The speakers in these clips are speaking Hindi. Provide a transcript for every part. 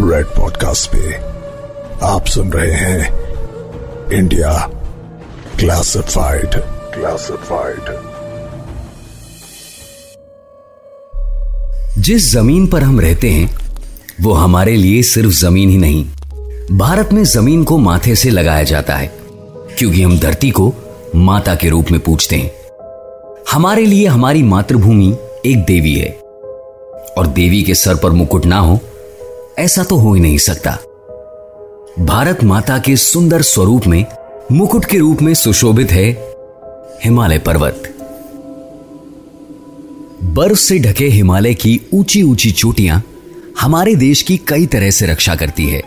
रेड पॉडकास्ट पे आप सुन रहे हैं इंडिया क्लासिफाइड क्लासिफाइड जिस ज़मीन पर हम रहते हैं, वो हमारे लिए सिर्फ़ ज़मीन ही नहीं, भारत में ज़मीन को माथे से लगाया जाता है, क्योंकि हम धरती को माता के रूप में पूछते हैं। हमारे लिए हमारी मातृभूमि एक देवी है, और देवी के सर पर मुकुट ना हो ऐसा तो हो ही नहीं सकता। भारत माता के सुंदर स्वरूप में, मुकुट के रूप में सुशोभित है हिमालय पर्वत। बर्फ़ से ढके हिमालय की ऊँची ऊँची चोटियाँ हमारे देश की कई तरह से रक्षा करती है।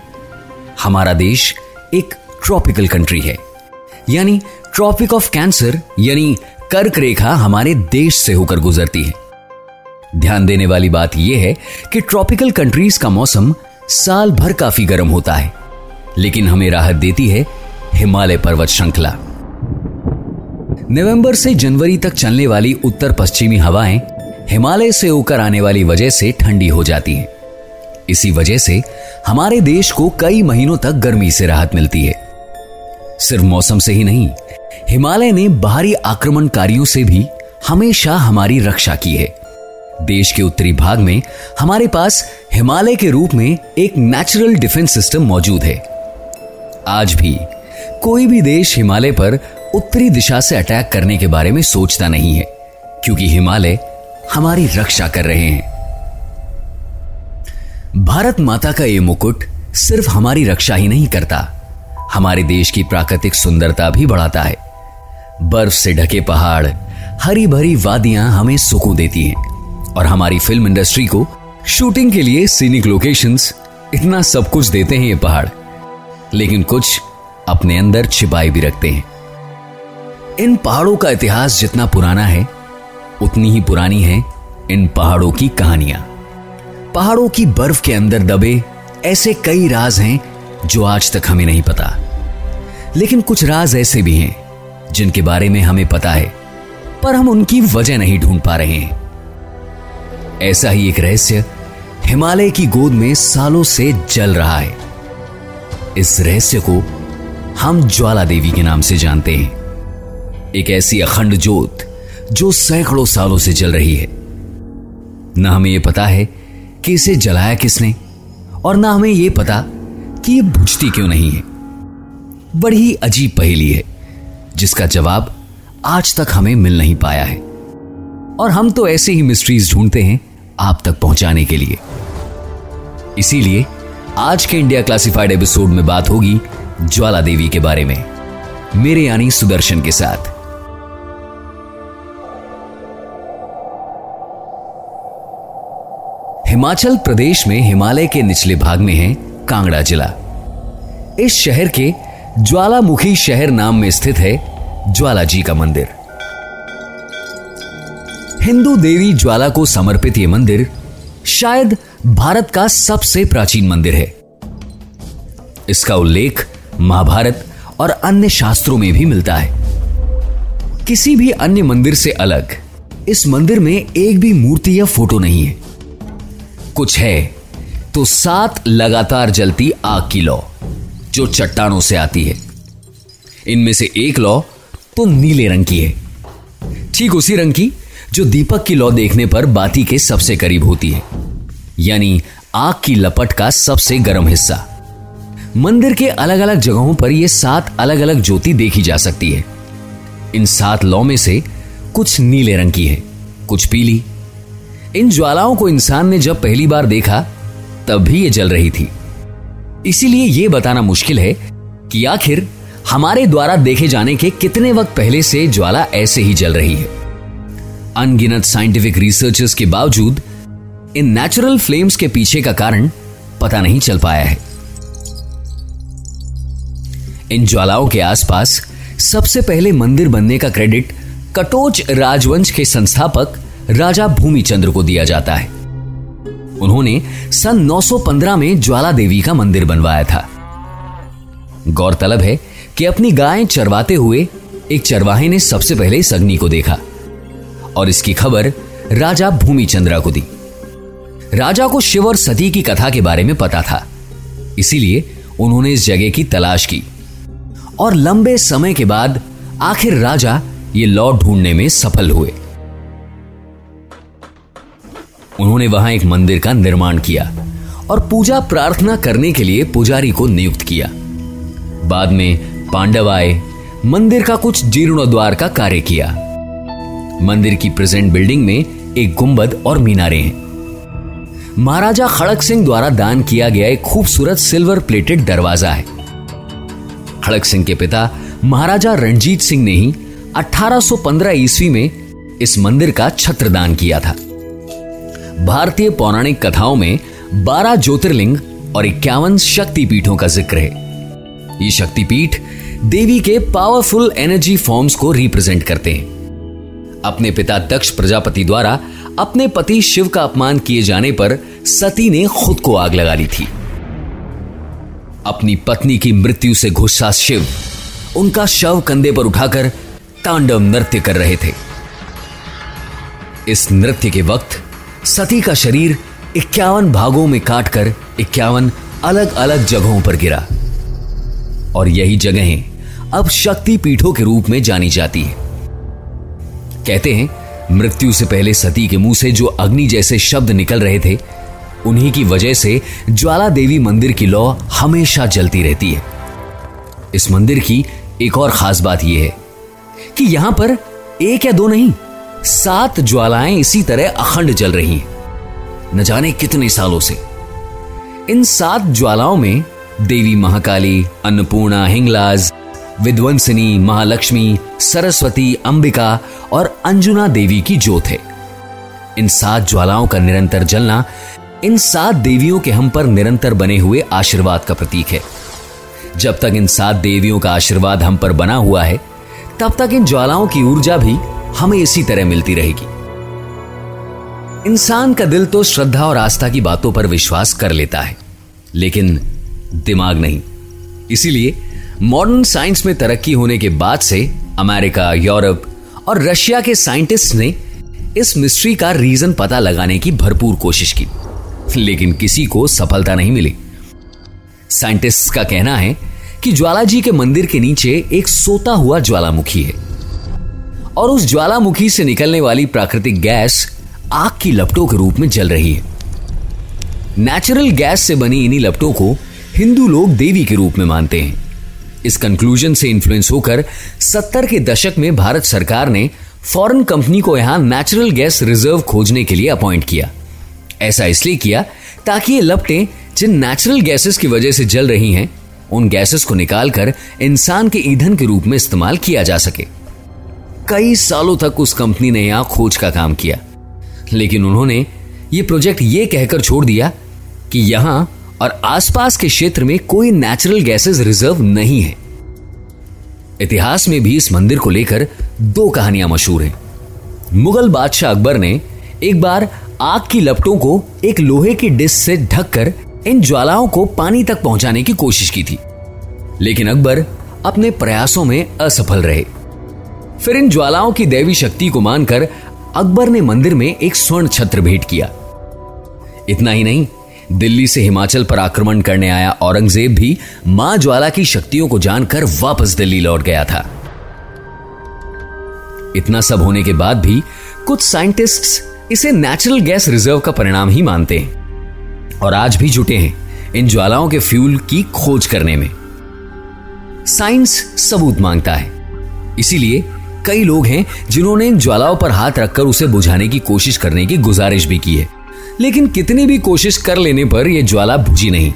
हमारा देश एक ट्रॉपिकल कंट्री है। यानी ट्रॉपिक ऑफ़ कैंसर, यानी कर्क रेखा हमारे देश से होकर गुजरती है। ध्यान देने वाली बात यह है कि ट्रॉपिकल कंट्रीज़ का मौसम साल भर काफ़ी गर्म होता है, लेकिन हमें राहत देती है हिमालय पर्वत श्रृंखला। नवंबर से जनवरी तक चलने वाली उत्तर पश्चिमी हवाएँ हिमालय से होकर आने वाली वजह से ठंडी हो जाती हैं। इसी वजह से हमारे देश को कई महीनों तक गर्मी से राहत मिलती है। सिर्फ़ मौसम से ही नहीं, हिमालय ने बाहरी आक्रमणकारियों से भी हमेशा हमारी रक्षा की है। देश के उत्तरी भाग में हमारे पास हिमालय के रूप में एक नेचुरल डिफेंस सिस्टम मौजूद है। आज भी कोई भी देश हिमालय पर उत्तरी दिशा से अटैक करने के बारे में सोचता नहीं है, क्योंकि हिमालय हमारी रक्षा कर रहे हैं। भारत माता का यह मुकुट सिर्फ़ हमारी रक्षा ही नहीं करता, हमारे देश की प्राकृतिक सुंदरता भी बढ़ाता है। बर्फ़ से ढके पहाड़, हरी भरी वादियाँ हमें सुकून देती हैं। और हमारी फ़िल्म इंडस्ट्री को शूटिंग के लिए सीनिक लोकेशंस इतना सब कुछ देते हैं ये पहाड़। लेकिन कुछ अपने अंदर छिपाए भी रखते हैं। इन पहाड़ों का इतिहास जितना पुराना है, उतनी ही पुरानी है इन पहाड़ों की कहानियाँ। पहाड़ों की बर्फ़ के अंदर दबे ऐसे कई राज हैं जो आज तक हमें नहीं पता। लेकिन कुछ राज ऐसे भी हैं जिनके बारे में हमें पता है, पर हम उनकी वजह नहीं ढूंढ पा रहे हैं। ऐसा ही एक रहस्य हिमालय की गोद में सालों से जल रहा है। इस रहस्य को हम ज्वाला देवी के नाम से जानते हैं। एक ऐसी अखंड ज्योत जो सैकड़ों सालों से जल रही है। न हमें यह पता है कि इसे जलाया किसने, और ना हमें यह पता कि यह बुझती क्यों नहीं है। बड़ी अजीब पहेली है, जिसका जवाब आज तक हमें मिल नहीं पाया है। और हम तो ऐसे ही मिस्ट्रीज ढूंढते हैं आप तक पहुँचाने के लिए। इसीलिए आज के इंडिया क्लासिफाइड एपिसोड में बात होगी ज्वाला देवी के बारे में। मेरे यानी सुदर्शन के साथ। हिमाचल प्रदेश में हिमालय के निचले भाग में है कांगड़ा जिला। इस शहर के ज्वालामुखी शहर नाम में स्थित है ज्वाला जी का मंदिर। हिंदू देवी ज्वाला को समर्पित यह मंदिर शायद भारत का सबसे प्राचीन मंदिर है। इसका उल्लेख महाभारत और अन्य शास्त्रों में भी मिलता है। किसी भी अन्य मंदिर से अलग, इस मंदिर में एक भी मूर्ति या फ़ोटो नहीं है। कुछ है तो सात लगातार जलती आग की लौ, जो चट्टानों से आती है। इनमें से एक लौ तो नीले रंग की है। ठीक उसी रंग की जो दीपक की लौ देखने पर बाती के सबसे करीब होती है, यानी आग की लपट का सबसे गर्म हिस्सा। मंदिर के अलग अलग जगहों पर यह सात अलग अलग ज्योति देखी जा सकती है। इन सात लौ में से कुछ नीले रंग की है, कुछ पीली। इन ज्वालाओं को इंसान ने जब पहली बार देखा, तब भी ये जल रही थी। इसीलिए यह बताना मुश्किल है कि आखिर हमारे द्वारा देखे जाने के कितने वक्त पहले से ज्वाला ऐसे ही जल रही है। अनगिनत साइंटिफिक रिसर्चेस के बावजूद, इन नेचुरल फ्लेम्स के पीछे का कारण पता नहीं चल पाया है। इन ज्वालाओं के आसपास सबसे पहले मंदिर बनने का क्रेडिट कटोच राजवंश के संस्थापक राजा भूमिचंद्र को दिया जाता है। उन्होंने सन 915 में ज्वाला देवी का मंदिर बनवाया था। गौरतलब है कि अपनी गायें चरवाते हुए एक चरवाहे ने सबसे पहले इस अग्नि को देखा। और इसकी खबर राजा भूमिचंद्रा को दी। राजा को शिव और सती की कथा के बारे में पता था। इसीलिए उन्होंने इस जगह की तलाश की। और लंबे समय के बाद आखिर राजा ये लॉ ढूँढने में सफल हुए। उन्होंने वहाँ एक मंदिर का निर्माण किया और पूजा प्रार्थना करने के लिए पुजारी को नियुक्त किया। बाद में पांडव आए, मंदिर का कुछ जीर्णोद्वार का कार्य किया। मंदिर की प्रेजेंट बिल्डिंग में एक गुंबद और मीनारे हैं। महाराजा खड़क सिंह द्वारा दान किया गया एक खूबसूरत सिल्वर प्लेटेड दरवाज़ा है। खड़क सिंह के पिता महाराजा रणजीत सिंह ने ही 1815 ईस्वी में इस मंदिर का छत्र दान किया था। भारतीय पौराणिक कथाओं में 12 ज्योतिर्लिंग और इक्यावन शक्तिपीठों का ज़िक्र है। ये शक्तिपीठ देवी के पावरफुल एनर्जी फॉर्म्स को रिप्रेजेंट करते हैं। अपने पिता दक्ष प्रजापति द्वारा अपने पति शिव का अपमान किए जाने पर सती ने खुद को आग लगा ली थी। अपनी पत्नी की मृत्यु से गुस्सा शिव उनका शव कंधे पर उठाकर तांडव नृत्य कर रहे थे। इस नृत्य के वक्त सती का शरीर इक्यावन भागों में काटकर इक्यावन अलग अलग जगहों पर गिरा। और यही जगहें अब शक्ति पीठों के रूप में जानी जाती है। कहते हैं, मृत्यु से पहले सती के मुँह से जो अग्नि जैसे शब्द निकल रहे थे, उन्हीं की वजह से ज्वाला देवी मंदिर की लौ हमेशा जलती रहती है। इस मंदिर की एक और खास बात यह है कि यहाँ पर एक या दो नहीं, सात ज्वालाएँ इसी तरह अखंड जल रही हैं। न जाने कितने सालों से। इन सात ज्वालाओं में देवी महाकाली, अन्नपूर्णा, हिंगलाज विध्वंसिनी महालक्ष्मी, सरस्वती, अंबिका और अंजुना देवी की जोत है। इन सात ज्वालाओं का निरंतर जलना इन सात देवियों के हम पर निरंतर बने हुए आशीर्वाद का प्रतीक है। जब तक इन सात देवियों का आशीर्वाद हम पर बना हुआ है, तब तक इन ज्वालाओं की ऊर्जा भी हमें इसी तरह मिलती रहेगी। इंसान का दिल तो श्रद्धा और आस्था की बातों पर विश्वास कर लेता है, लेकिन दिमाग नहीं। इसीलिए मॉडर्न साइंस में तरक्की होने के बाद से अमेरिका, यूरोप और रशिया के साइंटिस्ट ने इस मिस्ट्री का रीजन पता लगाने की भरपूर कोशिश की, लेकिन किसी को सफलता नहीं मिली। साइंटिस्ट का कहना है कि ज्वाला जी के मंदिर के नीचे एक सोता हुआ ज्वालामुखी है और उस ज्वालामुखी से निकलने वाली प्राकृतिक गैस आग की लपटों के रूप में जल रही है। नेचुरल गैस से बनी इन्हीं लपटों को हिंदू लोग देवी के रूप में मानते हैं। इस कंक्लूजन से इन्फ्लुएंस होकर सत्तर के दशक में भारत सरकार ने फॉरेन कंपनी को यहाँ नेचुरल गैस रिज़र्व खोजने के लिए अपॉइंट किया। ऐसा इसलिए किया ताकि ये लपटें जिन नेचुरल गैसेस की वजह से जल रही हैं, उन गैसेस को निकालकर इंसान के ईंधन के रूप में इस्तेमाल किया जा सके। कई सालों तक उस कंपनी ने यहाँ खोज का काम किया। लेकिन उन्होंने ये प्रोजेक्ट ये कहकर छोड़ दिया कि यहाँ और आसपास के क्षेत्र में कोई नेचुरल गैसेस रिज़र्व नहीं है। इतिहास में भी इस मंदिर को लेकर दो कहानियाँ मशहूर हैं। मुगल बादशाह अकबर ने एक बार आग की लपटों को एक लोहे की डिस्क से ढककर इन ज्वालाओं को पानी तक पहुँचाने की कोशिश की थी। लेकिन अकबर अपने प्रयासों में असफल रहे। फिर इन ज्वालाओं की दैवी शक्ति को मानकर अकबर ने मंदिर में एक स्वर्ण छत्र भेंट किया। इतना ही नहीं दिल्ली से हिमाचल पर आक्रमण करने आया औरंगज़ेब भी माँ ज्वाला की शक्तियों को जानकर वापस दिल्ली लौट गया था। इतना सब होने के बाद भी कुछ साइंटिस्ट्स इसे नेचुरल गैस रिज़र्व का परिणाम ही मानते हैं और आज भी जुटे हैं इन ज्वालाओं के फ्यूल की खोज करने में। साइंस सबूत माँगता है। इसीलिए कई लोग हैं जिन्होंने इन ज्वालाओं पर हाथ रखकर उसे बुझाने की कोशिश करने की गुजारिश भी की है। लेकिन कितनी भी कोशिश कर लेने पर यह ज्वाला बुझी नहीं।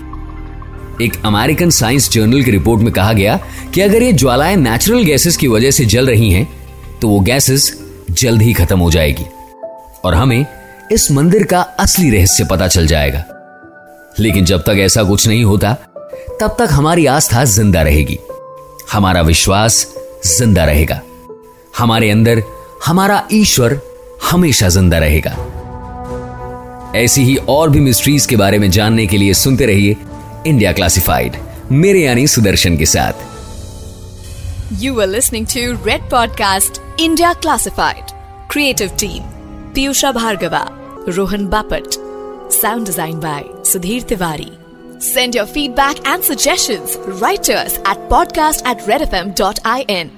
एक अमेरिकन साइंस जर्नल की रिपोर्ट में कहा गया कि अगर ये ज्वालाएँ नेचुरल गैसेस की वजह से जल रही हैं तो वो गैसेस जल्द ही खत्म हो जाएगी। और हमें इस मंदिर का असली रहस्य पता चल जाएगा। लेकिन जब तक ऐसा कुछ नहीं होता, तब तक हमारी आस्था ज़िंदा रहेगी। हमारा विश्वास ज़िंदा रहेगा। हमारे अंदर हमारा ईश्वर हमेशा ज़िंदा रहेगा। ऐसी ही और भी मिस्ट्रीज के बारे में जानने के लिए सुनते रहिए इंडिया क्लासिफाइड मेरे यानी सुदर्शन के साथ। You are listening to Red podcast India Classified creative team Piyusha Bhargava Rohan Bapat sound design by Sudhir Tiwari Send your feedback and suggestions. Right to us at podcast at redfm.in.